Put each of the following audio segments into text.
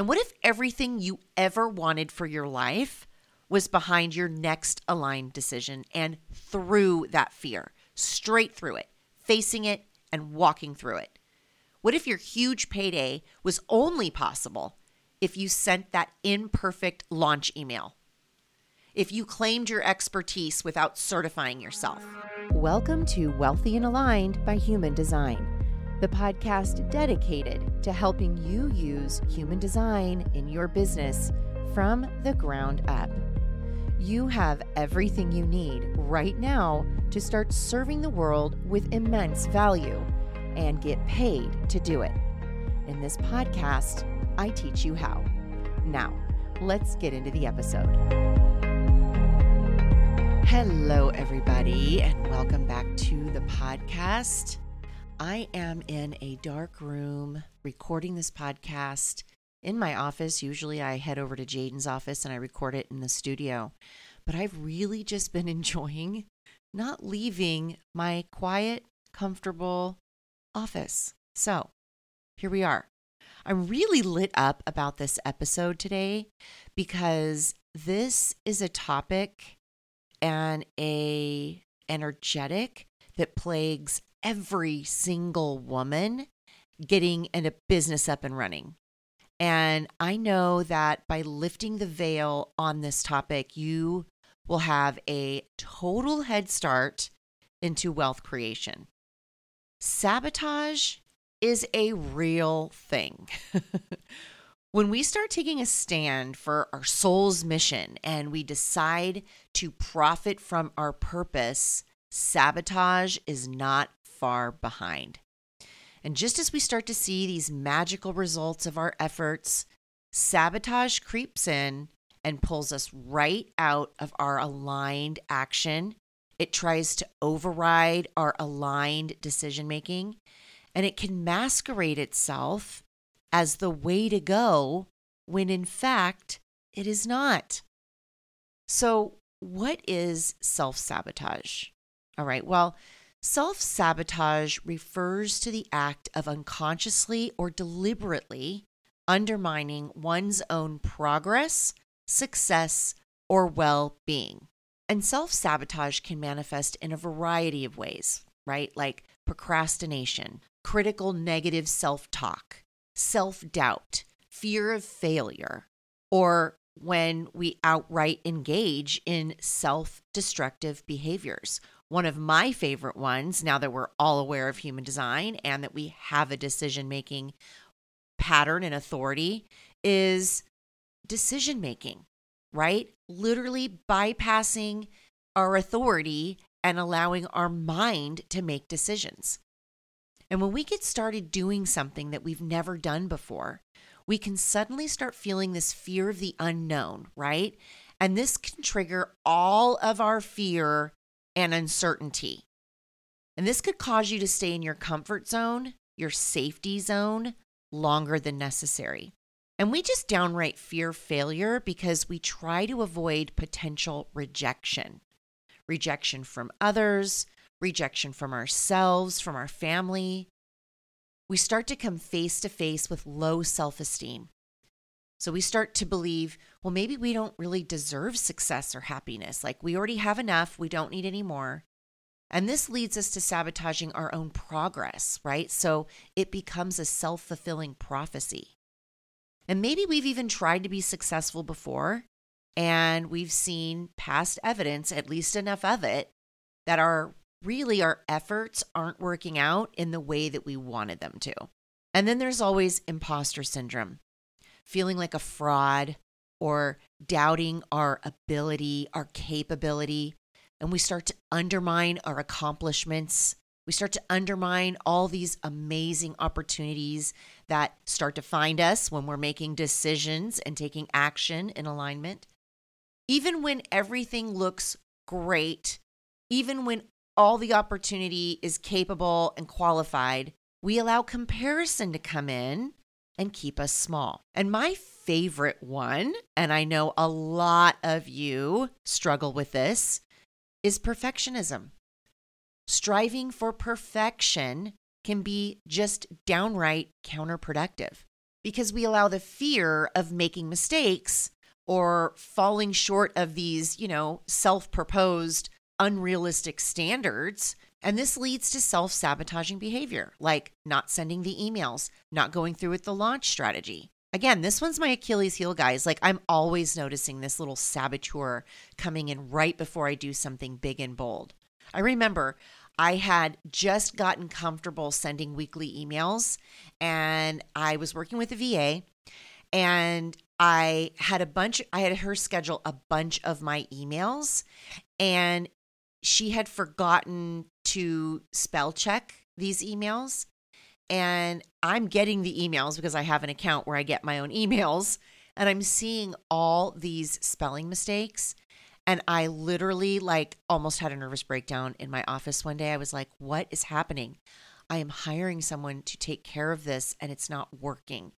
And what if everything you ever wanted for your life was behind your next aligned decision and through that fear, straight through it, facing it and walking through it? What if your huge payday was only possible if you sent that imperfect launch email? If you claimed your expertise without certifying yourself? Welcome to Wealthy and Aligned by Human Design, the podcast dedicated to helping you use human design in your business from the ground up. You have everything you need right now to start serving the world with immense value and get paid to do it. In this podcast, I teach you how. Now, let's get into the episode. Hello, everybody, and welcome back to the podcast. I am in a dark room recording this podcast in my office. Usually, I head over to Jaden's office and I record it in the studio. But I've really just been enjoying not leaving my quiet, comfortable office. So here we are. I'm really lit up about this episode today because this is a topic and a energetic that plagues every single woman getting in a business up and running. And I know that by lifting the veil on this topic, you will have a total head start into wealth creation. Sabotage is a real thing. when we start taking a stand for our soul's mission and we decide to profit from our purpose, sabotage is not far behind. And just as we start to see these magical results of our efforts, sabotage creeps in and pulls us right out of our aligned action it tries to override our aligned decision making, and it can masquerade itself as the way to go when in fact it is not. So, what is self sabotage? All right, well, self sabotage refers to the act of unconsciously or deliberately undermining one's own progress, success, or well being. And self sabotage can manifest in a variety of ways, right? Like procrastination, critical negative self talk, self doubt, fear of failure, or when we outright engage in self destructive behaviors. One of my favorite ones, now that we're all aware of human design and that we have a decision making pattern and authority, is decision making right? Literally bypassing our authority and allowing our mind to make decisions. And when we get started doing something that we've never done before, we can suddenly start feeling this fear of the unknown, right? And this can trigger all of our fear and uncertainty. And this could cause you to stay in your comfort zone, your safety zone, longer than necessary. And we just downright fear failure because we try to avoid potential rejection rejection from others, rejection from ourselves, from our family. We start to come face to face with low self esteem. So we start to believe, well, maybe we don't really deserve success or happiness. Like we already have enough, we don't need any more. And this leads us to sabotaging our own progress, right? So it becomes a self fulfilling prophecy. And maybe we've even tried to be successful before and we've seen past evidence, at least enough of it, that our really our efforts aren't working out in the way that we wanted them to. And then there's always imposter syndrome, feeling like a fraud or doubting our ability, our capability, and we start to undermine our accomplishments we start to undermine all these amazing opportunities that start to find us when we're making decisions and taking action in alignment. Even when everything looks great, even when all the opportunity is capable and qualified, we allow comparison to come in and keep us small. And my favorite one, and I know a lot of you struggle with this, is perfectionism striving for perfection can be just downright counterproductive. because we allow the fear of making mistakes or falling short of these, you know, self proposed unrealistic standards. And this leads to self sabotaging behavior, like not sending the emails, not going through with the launch strategy. Again, this one's my Achilles heel, guys. Like, I'm always noticing this little saboteur coming in right before I do something big and bold. I remember I had just gotten comfortable sending weekly emails and I was working with a VA and I had a bunch, I had her schedule a bunch of my emails and she had forgotten to spell check these emails. And I'm getting the emails because I have an account where I get my own emails and I'm seeing all these spelling mistakes. And I literally like almost had a nervous breakdown in my office one day. I was like, what is happening? I am hiring someone to take care of this and it's not working.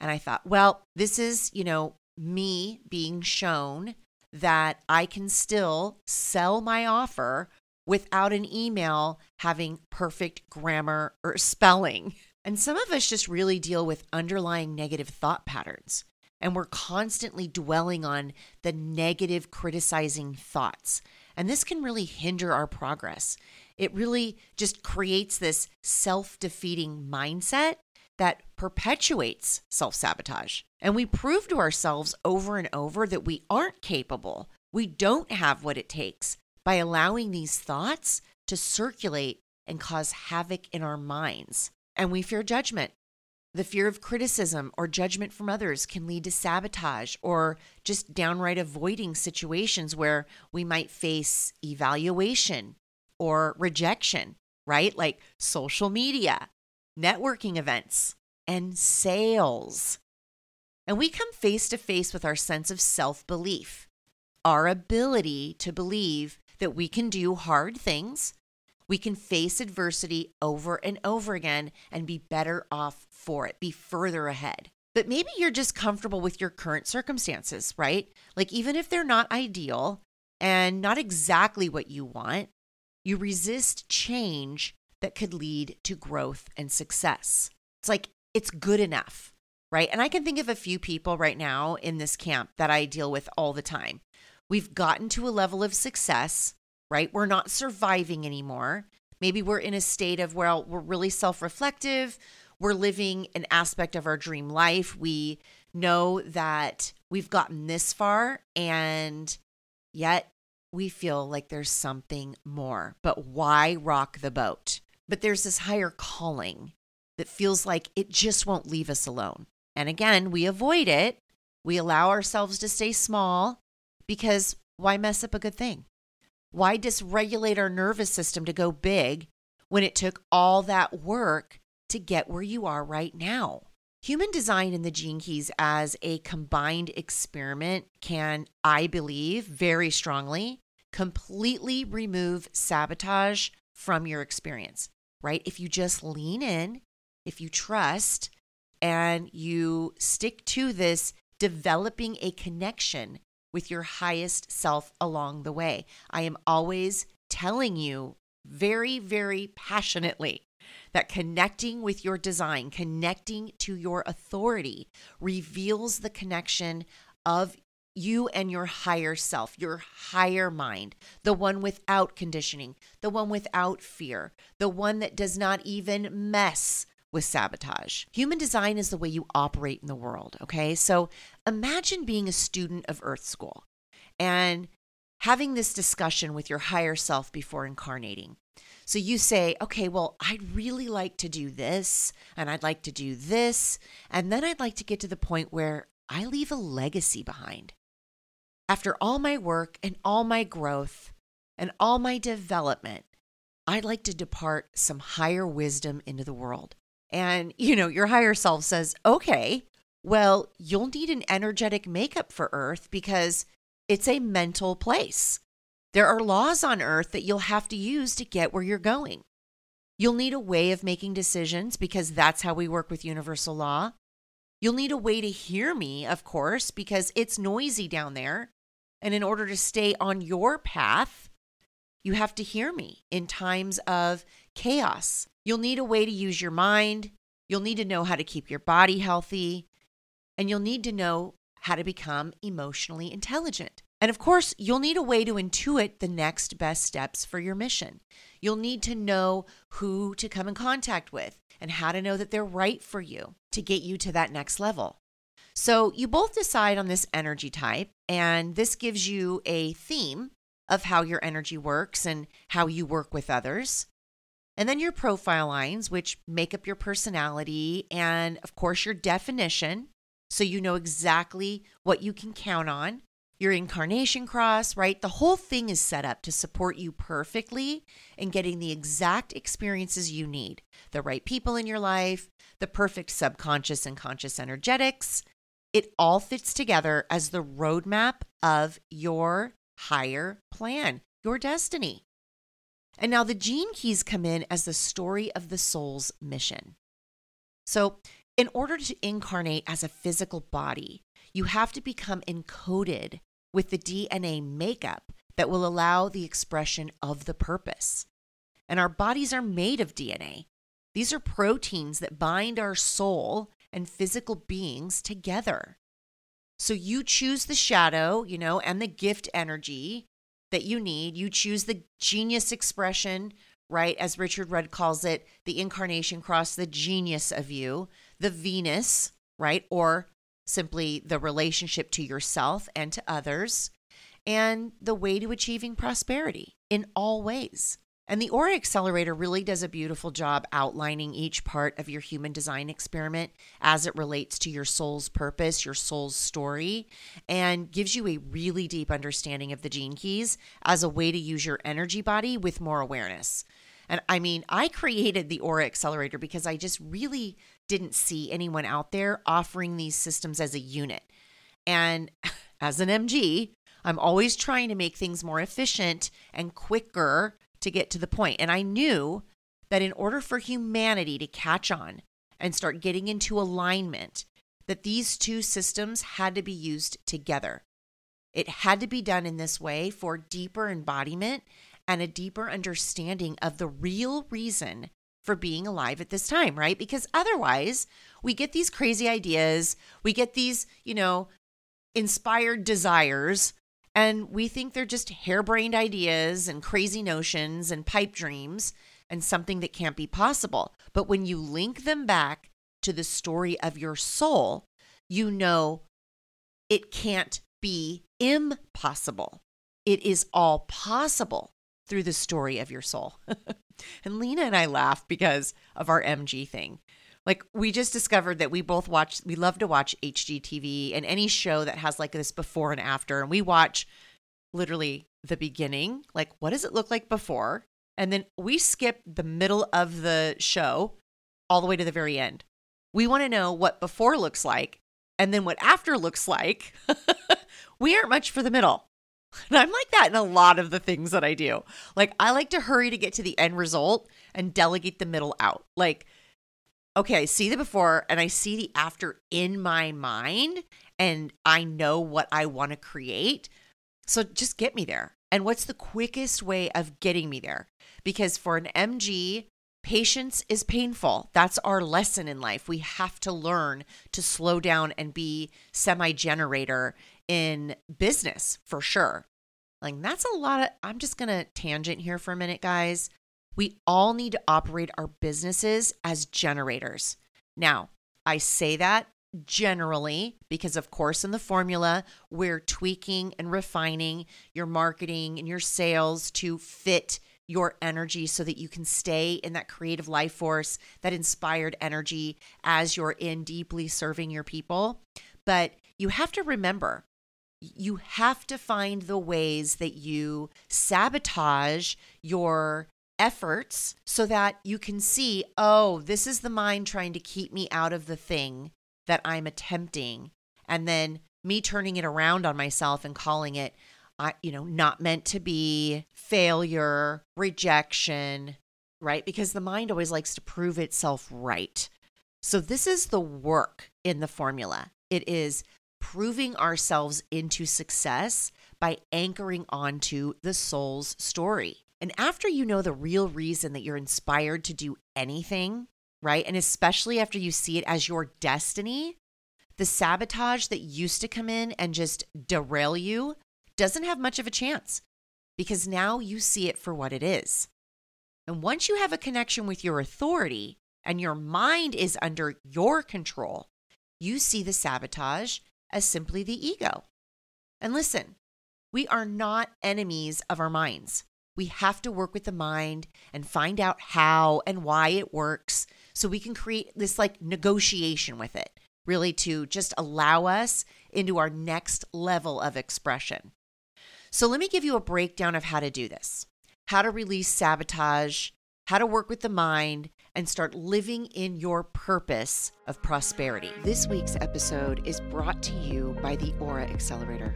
And I thought, well, this is, you know, me being shown that I can still sell my offer without an email having perfect grammar or spelling. And some of us just really deal with underlying negative thought patterns. And we're constantly dwelling on the negative, criticizing thoughts. And this can really hinder our progress. It really just creates this self defeating mindset that perpetuates self sabotage. And we prove to ourselves over and over that we aren't capable, we don't have what it takes by allowing these thoughts to circulate and cause havoc in our minds. And we fear judgment. The fear of criticism or judgment from others can lead to sabotage or just downright avoiding situations where we might face evaluation or rejection, right? Like social media, networking events, and sales. And we come face to face with our sense of self belief, our ability to believe that we can do hard things, we can face adversity over and over again and be better off for it, be further ahead. But maybe you're just comfortable with your current circumstances, right? Like, even if they're not ideal and not exactly what you want, you resist change that could lead to growth and success. It's like it's good enough, right? And I can think of a few people right now in this camp that I deal with all the time. We've gotten to a level of success, right? We're not surviving anymore. Maybe we're in a state of, well, we're really self reflective. We're living an aspect of our dream life. We know that we've gotten this far, and yet we feel like there's something more. But why rock the boat? But there's this higher calling that feels like it just won't leave us alone. And again, we avoid it. We allow ourselves to stay small because why mess up a good thing? Why dysregulate our nervous system to go big when it took all that work to get where you are right now? Human design and the gene keys as a combined experiment can, I believe, very strongly completely remove sabotage from your experience, right? If you just lean in if you trust and you stick to this developing a connection with your highest self along the way. I am always telling you very, very passionately that connecting with your design, connecting to your authority, reveals the connection of you and your higher self, your higher mind, the one without conditioning, the one without fear, the one that does not even mess with sabotage. Human design is the way you operate in the world, okay? So imagine being a student of Earth School and having this discussion with your higher self before incarnating. So you say, okay, well, I'd really like to do this, and I'd like to do this, and then I'd like to get to the point where I leave a legacy behind. After all my work and all my growth and all my development, I'd like to depart some higher wisdom into the world. And, you know, your higher self says, okay, well, you'll need an energetic makeup for Earth because it's a mental place. There are laws on Earth that you'll have to use to get where you're going. You'll need a way of making decisions because that's how we work with universal law. You'll need a way to hear me, of course, because it's noisy down there. And in order to stay on your path, you have to hear me in times of chaos You'll need a way to use your mind. You'll need to know how to keep your body healthy, and you'll need to know how to become emotionally intelligent. And of course, you'll need a way to intuit the next best steps for your mission. You'll need to know who to come in contact with and how to know that they're right for you to get you to that next level. So, you both decide on this energy type, and this gives you a theme of how your energy works and how you work with others. And then your profile lines, which make up your personality, and of course, your definition. So you know exactly what you can count on. Your incarnation cross, right? The whole thing is set up to support you perfectly in getting the exact experiences you need the right people in your life, the perfect subconscious and conscious energetics. It all fits together as the roadmap of your higher plan, your destiny. And now the gene keys come in as the story of the soul's mission. So, in order to incarnate as a physical body, you have to become encoded with the DNA makeup that will allow the expression of the purpose. And our bodies are made of DNA. These are proteins that bind our soul and physical beings together. So you choose the shadow, you know, and the gift energy that you need. You choose the genius expression, right? As Richard Rudd calls it, the incarnation cross, the genius of you, the Venus, right? Or simply the relationship to yourself and to others, and the way to achieving prosperity in all ways. And the Aura Accelerator really does a beautiful job outlining each part of your human design experiment as it relates to your soul's purpose, your soul's story, and gives you a really deep understanding of the gene keys as a way to use your energy body with more awareness. And I mean, I created the Aura Accelerator because I just really didn't see anyone out there offering these systems as a unit. And as an MG, I'm always trying to make things more efficient and quicker to get to the point. And I knew that in order for humanity to catch on and start getting into alignment, that these two systems had to be used together. It had to be done in this way for deeper embodiment and a deeper understanding of the real reason for being alive at this time, right? Because otherwise, we get these crazy ideas, we get these, you know, inspired desires and we think they're just harebrained ideas and crazy notions and pipe dreams and something that can't be possible. But when you link them back to the story of your soul, you know it can't be impossible. It is all possible through the story of your soul. and Lena and I laugh because of our MG thing. Like we just discovered that we both watch we love to watch HGTV and any show that has like this before and after and we watch literally the beginning, like what does it look like before? And then we skip the middle of the show all the way to the very end. We want to know what before looks like and then what after looks like. we aren't much for the middle. And I'm like that in a lot of the things that I do. Like, I like to hurry to get to the end result and delegate the middle out. Like, okay, I see the before and I see the after in my mind, and I know what I want to create. So just get me there. And what's the quickest way of getting me there? Because for an MG, patience is painful. That's our lesson in life. We have to learn to slow down and be semi generator in business for sure. Like that's a lot of, I'm just going to tangent here for a minute, guys. We all need to operate our businesses as generators. Now, I say that generally because, of course, in the formula, we're tweaking and refining your marketing and your sales to fit your energy so that you can stay in that creative life force, that inspired energy as you're in deeply serving your people. But you have to remember, you have to find the ways that you sabotage your efforts so that you can see, oh, this is the mind trying to keep me out of the thing that I'm attempting. And then me turning it around on myself and calling it, uh, you know, not meant to be, failure, rejection, right? Because the mind always likes to prove itself right. So this is the work in the formula. It is proving ourselves into success by anchoring onto the soul's story. And after you know the real reason that you're inspired to do anything, right? And especially after you see it as your destiny, the sabotage that used to come in and just derail you doesn't have much of a chance because now you see it for what it is. And once you have a connection with your authority and your mind is under your control, you see the sabotage as simply the ego. And listen, we are not enemies of our minds. We have to work with the mind and find out how and why it works so we can create this like negotiation with it, really to just allow us into our next level of expression. So, let me give you a breakdown of how to do this how to release sabotage, how to work with the mind, and start living in your purpose of prosperity. This week's episode is brought to you by the Aura Accelerator.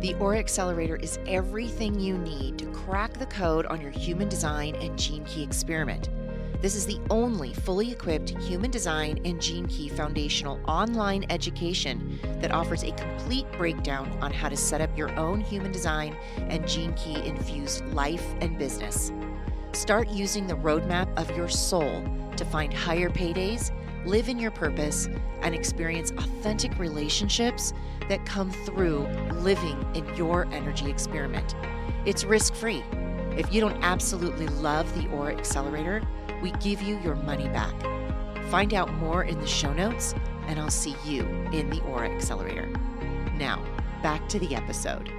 The Aura Accelerator is everything you need to crack the code on your human design and gene key experiment. This is the only fully equipped human design and gene key foundational online education that offers a complete breakdown on how to set up your own human design and gene key infused life and business. Start using the roadmap of your soul to find higher paydays, live in your purpose, and experience authentic relationships that come through living in your energy experiment. It's risk free. If you don't absolutely love the Aura Accelerator, we give you your money back. Find out more in the show notes, and I'll see you in the Aura Accelerator. Now, back to the episode.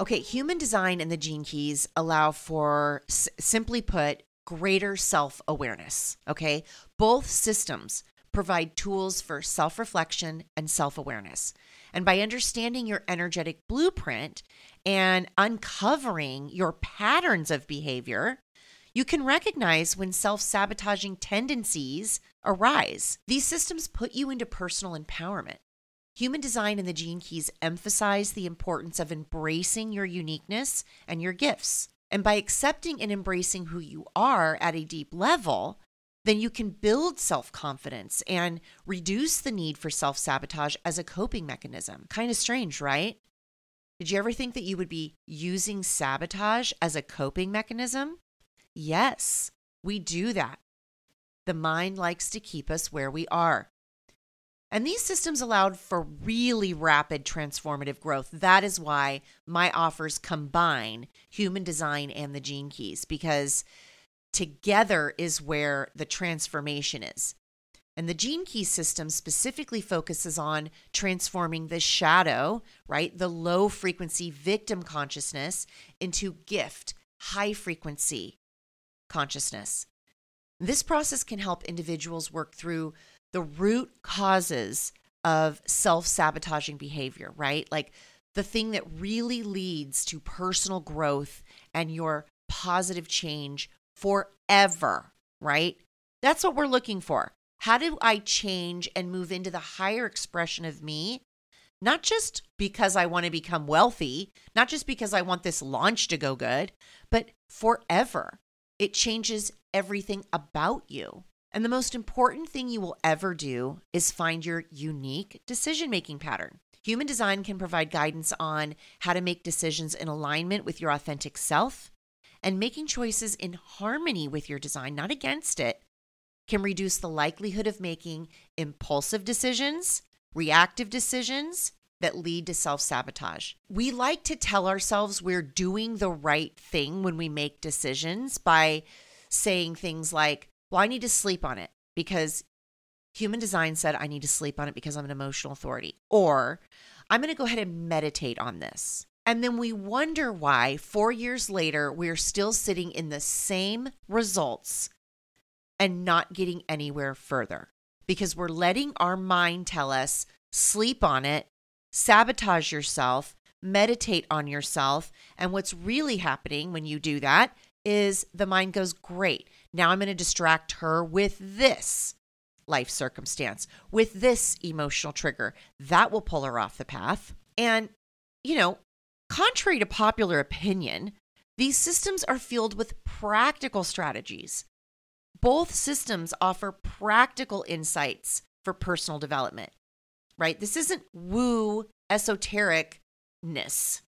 Okay, human design and the gene keys allow for, s- simply put, greater self awareness. Okay, both systems provide tools for self reflection and self awareness. And by understanding your energetic blueprint and uncovering your patterns of behavior, you can recognize when self sabotaging tendencies arise. These systems put you into personal empowerment. Human design and the gene keys emphasize the importance of embracing your uniqueness and your gifts. And by accepting and embracing who you are at a deep level, then you can build self confidence and reduce the need for self sabotage as a coping mechanism. Kind of strange, right? Did you ever think that you would be using sabotage as a coping mechanism? Yes, we do that. The mind likes to keep us where we are. And these systems allowed for really rapid transformative growth. That is why my offers combine human design and the gene keys, because together is where the transformation is. And the gene key system specifically focuses on transforming the shadow, right? The low frequency victim consciousness into gift, high frequency consciousness. This process can help individuals work through the root causes of self sabotaging behavior, right? Like the thing that really leads to personal growth and your positive change forever, right? That's what we're looking for. How do I change and move into the higher expression of me? Not just because I want to become wealthy, not just because I want this launch to go good, but forever. It changes everything about you. And the most important thing you will ever do is find your unique decision making pattern. Human design can provide guidance on how to make decisions in alignment with your authentic self, and making choices in harmony with your design, not against it, can reduce the likelihood of making impulsive decisions, reactive decisions that lead to self sabotage. We like to tell ourselves we're doing the right thing when we make decisions by saying things like, well, I need to sleep on it because human design said I need to sleep on it because I'm an emotional authority. Or I'm going to go ahead and meditate on this. And then we wonder why, four years later, we're still sitting in the same results and not getting anywhere further because we're letting our mind tell us sleep on it, sabotage yourself, meditate on yourself. And what's really happening when you do that is the mind goes, Great, now I'm going to distract her with this life circumstance, with this emotional trigger. That will pull her off the path. And, you know, contrary to popular opinion, these systems are filled with practical strategies. Both systems offer practical insights for personal development, right? This isn't woo esotericness.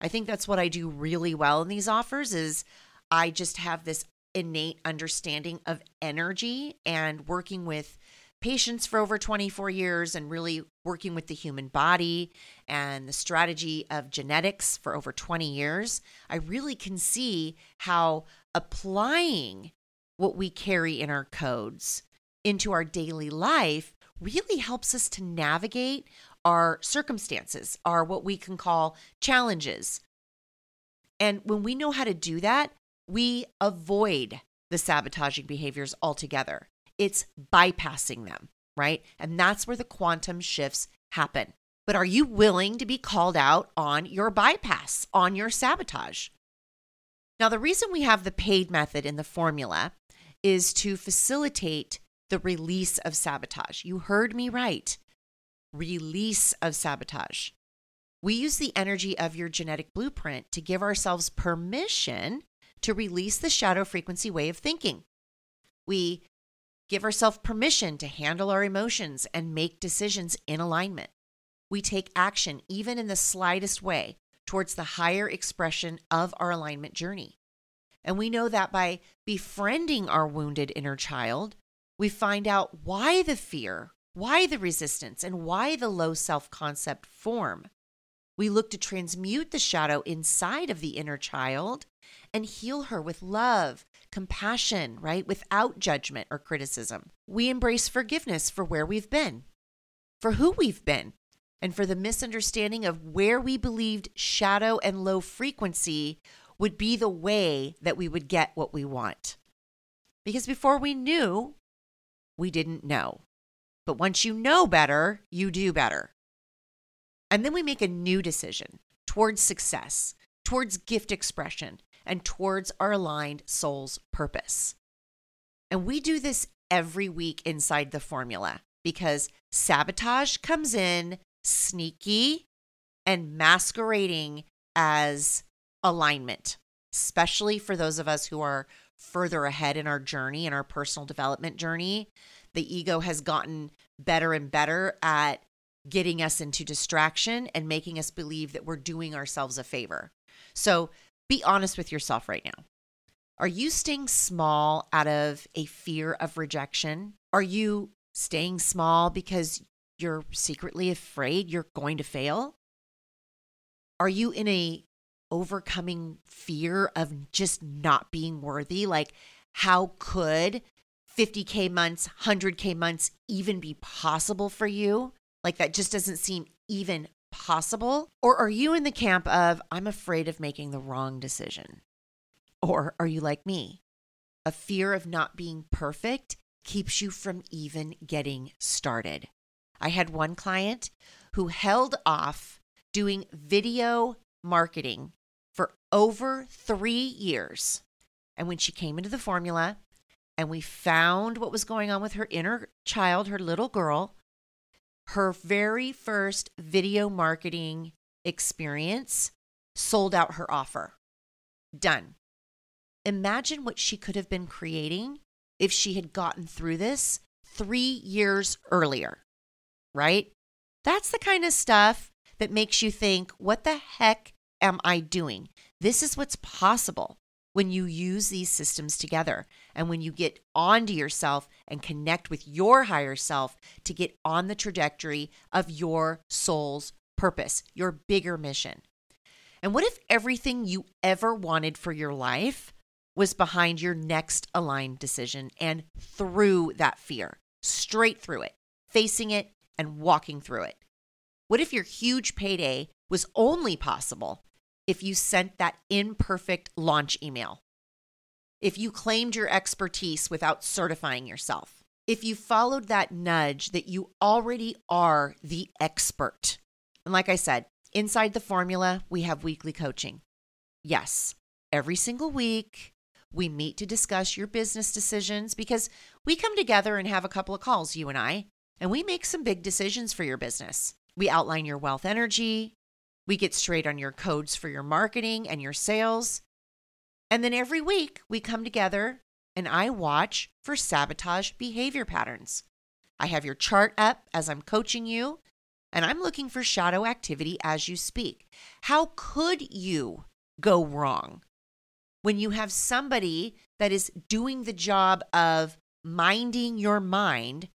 I think that's what I do really well in these offers is I just have this innate understanding of energy and working with patients for over 24 years and really working with the human body and the strategy of genetics for over 20 years, I really can see how applying what we carry in our codes into our daily life really helps us to navigate our circumstances, our what we can call challenges. And when we know how to do that, we avoid the sabotaging behaviors altogether. It's bypassing them, right? And that's where the quantum shifts happen. But are you willing to be called out on your bypass, on your sabotage? Now, the reason we have the paid method in the formula is to facilitate the release of sabotage. You heard me right. Release of sabotage. We use the energy of your genetic blueprint to give ourselves permission to release the shadow frequency way of thinking. We give ourselves permission to handle our emotions and make decisions in alignment. We take action, even in the slightest way, towards the higher expression of our alignment journey. And we know that by befriending our wounded inner child, we find out why the fear, why the resistance, and why the low self concept form. We look to transmute the shadow inside of the inner child and heal her with love, compassion, right? Without judgment or criticism. We embrace forgiveness for where we've been, for who we've been, and for the misunderstanding of where we believed shadow and low frequency would be the way that we would get what we want. Because before we knew, we didn't know. But once you know better, you do better. And then we make a new decision towards success, towards gift expression, and towards our aligned soul's purpose. And we do this every week inside the formula because sabotage comes in sneaky and masquerading as alignment, especially for those of us who are further ahead in our journey, in our personal development journey. The ego has gotten better and better at getting us into distraction and making us believe that we're doing ourselves a favor. So be honest with yourself right now. Are you staying small out of a fear of rejection? Are you staying small because you're secretly afraid you're going to fail? Are you in a overcoming fear of just not being worthy? Like how could 50k months, 100k months even be possible for you? Like that just doesn't seem even possible? Or are you in the camp of, I'm afraid of making the wrong decision? Or are you like me? A fear of not being perfect keeps you from even getting started. I had one client who held off doing video marketing for over three years. And when she came into the formula and we found what was going on with her inner child, her little girl, her very first video marketing experience sold out her offer. Done. Imagine what she could have been creating if she had gotten through this three years earlier, right? That's the kind of stuff that makes you think, what the heck am I doing? This is what's possible when you use these systems together and when you get onto yourself and connect with your higher self to get on the trajectory of your soul's purpose, your bigger mission. And what if everything you ever wanted for your life was behind your next aligned decision and through that fear, straight through it, facing it and walking through it? What if your huge payday was only possible if you sent that imperfect launch email, if you claimed your expertise without certifying yourself, if you followed that nudge that you already are the expert. And like I said, inside the formula, we have weekly coaching. Yes, every single week, we meet to discuss your business decisions because we come together and have a couple of calls, you and I, and we make some big decisions for your business. We outline your wealth energy, we get straight on your codes for your marketing and your sales. And then every week we come together and I watch for sabotage behavior patterns. I have your chart up as I'm coaching you, and I'm looking for shadow activity as you speak. How could you go wrong when you have somebody that is doing the job of minding your mind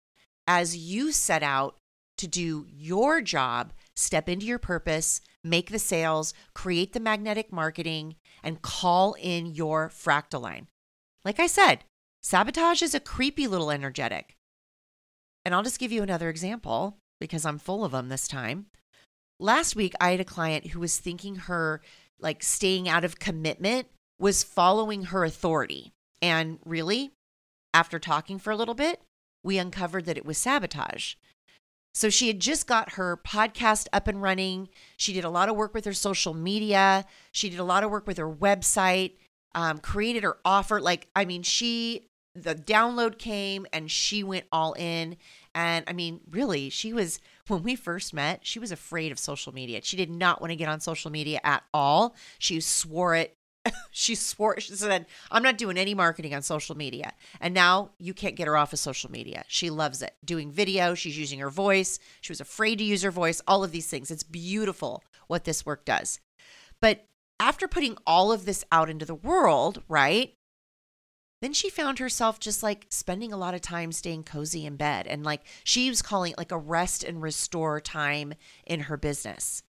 as you set out to do your job, step into your purpose, make the sales, create the magnetic marketing, and call in your fractal line. Like I said, sabotage is a creepy little energetic. And I'll just give you another example because I'm full of them this time. Last week, I had a client who was thinking her like staying out of commitment was following her authority. And really, after talking for a little bit, we uncovered that it was sabotage. So she had just got her podcast up and running. She did a lot of work with her social media. She did a lot of work with her website, um, created her offer. Like, I mean, she, the download came and she went all in. And I mean, really, she was, when we first met, she was afraid of social media. She did not want to get on social media at all. She swore it she swore she said i'm not doing any marketing on social media. And now you can't get her off of social media. She loves it. Doing video she's using her voice. She was afraid to use her voice all of these things. It's beautiful what this work does. But after putting all of this out into the world right then she found herself just like spending a lot of time staying cozy in bed. And like she was calling it like a rest and restore time in her business.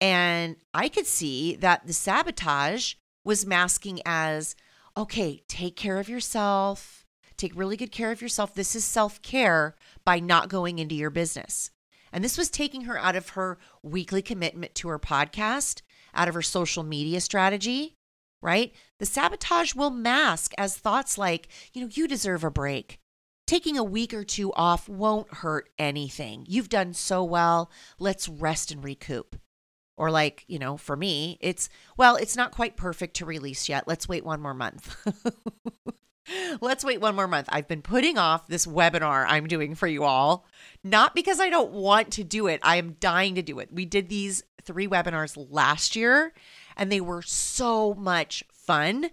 And I could see that the sabotage was masking as okay, take care of yourself, take really good care of yourself. This is self care by not going into your business. And this was taking her out of her weekly commitment to her podcast, out of her social media strategy, right? The sabotage will mask as thoughts like, you know, you deserve a break. Taking a week or two off won't hurt anything. You've done so well. Let's rest and recoup. Or, like, you know, for me, it's, well, it's not quite perfect to release yet. Let's wait one more month. Let's wait one more month. I've been putting off this webinar I'm doing for you all, not because I don't want to do it. I am dying to do it. We did these three webinars last year and they were so much fun.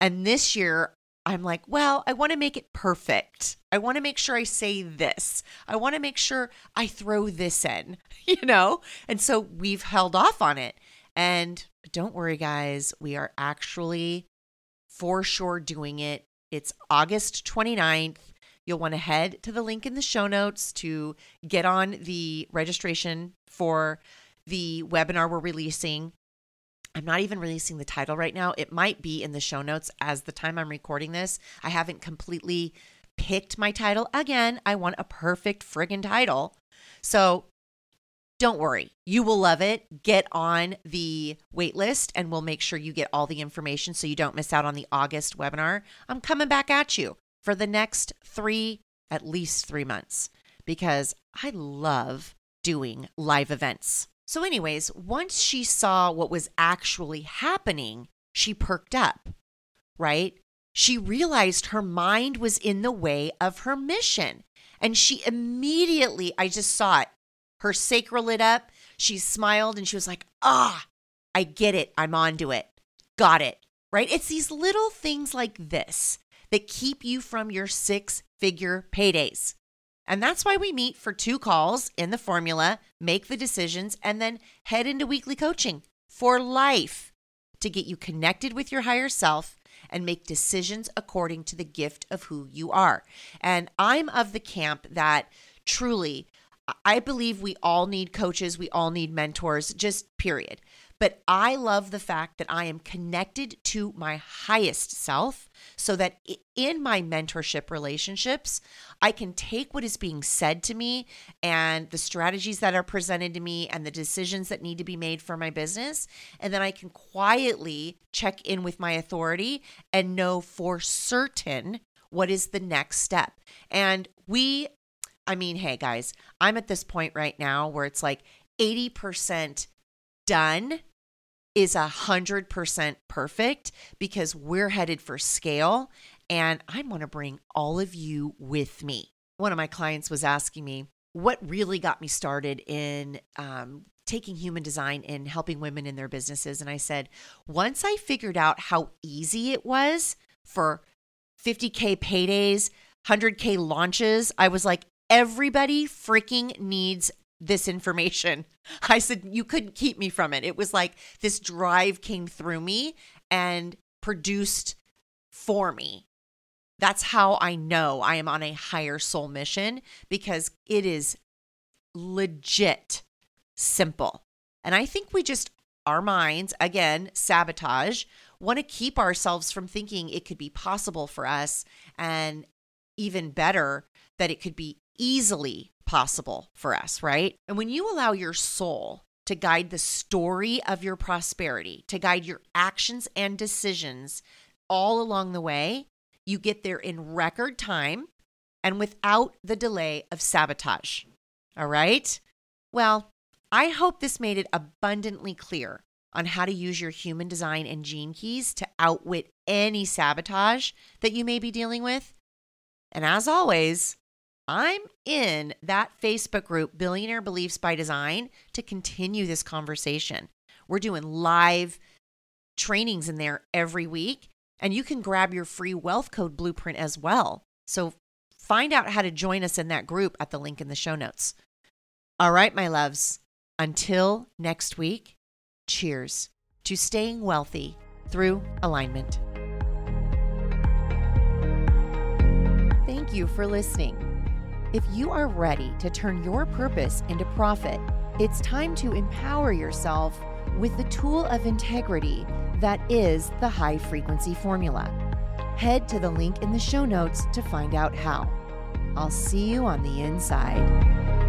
And this year, I'm like, well, I want to make it perfect. I want to make sure I say this. I want to make sure I throw this in, you know? And so we've held off on it. And don't worry, guys, we are actually for sure doing it. It's August 29th. You'll want to head to the link in the show notes to get on the registration for the webinar we're releasing I'm not even releasing the title right now. It might be in the show notes as the time I'm recording this. I haven't completely picked my title. Again, I want a perfect friggin' title. So don't worry, you will love it. Get on the wait list and we'll make sure you get all the information so you don't miss out on the August webinar. I'm coming back at you for the next three, at least three months, because I love doing live events. So, anyways, once she saw what was actually happening, she perked up, right? She realized her mind was in the way of her mission. And she immediately, I just saw it. Her sacral lit up. She smiled and she was like, ah, I get it. I'm onto it. Got it. Right? It's these little things like this that keep you from your six figure paydays. And that's why we meet for two calls in the formula, make the decisions, and then head into weekly coaching for life to get you connected with your higher self and make decisions according to the gift of who you are. And I'm of the camp that truly, I believe we all need coaches, we all need mentors, just period. But I love the fact that I am connected to my highest self so that in my mentorship relationships, I can take what is being said to me and the strategies that are presented to me and the decisions that need to be made for my business. And then I can quietly check in with my authority and know for certain what is the next step. And we, I mean, hey guys, I'm at this point right now where it's like 80% done is a hundred percent perfect because we're headed for scale and I want to bring all of you with me. One of my clients was asking me what really got me started in um, taking human design and helping women in their businesses. And I said, once I figured out how easy it was for 50K paydays, 100K launches, I was like, everybody freaking needs this information. I said, You couldn't keep me from it. It was like this drive came through me and produced for me. That's how I know I am on a higher soul mission because it is legit simple. And I think we just, our minds, again, sabotage, want to keep ourselves from thinking it could be possible for us and even better, that it could be easily possible for us, right? And when you allow your soul to guide the story of your prosperity, to guide your actions and decisions all along the way, you get there in record time and without the delay of sabotage. All right? Well, I hope this made it abundantly clear on how to use your human design and gene keys to outwit any sabotage that you may be dealing with. And as always, I'm in that Facebook group, Billionaire Beliefs by Design, to continue this conversation. We're doing live trainings in there every week, and you can grab your free wealth code blueprint as well. So find out how to join us in that group at the link in the show notes. All right, my loves, until next week, cheers to staying wealthy through alignment. Thank you for listening. If you are ready to turn your purpose into profit, it's time to empower yourself with the tool of integrity that is the high frequency formula. Head to the link in the show notes to find out how. I'll see you on the inside.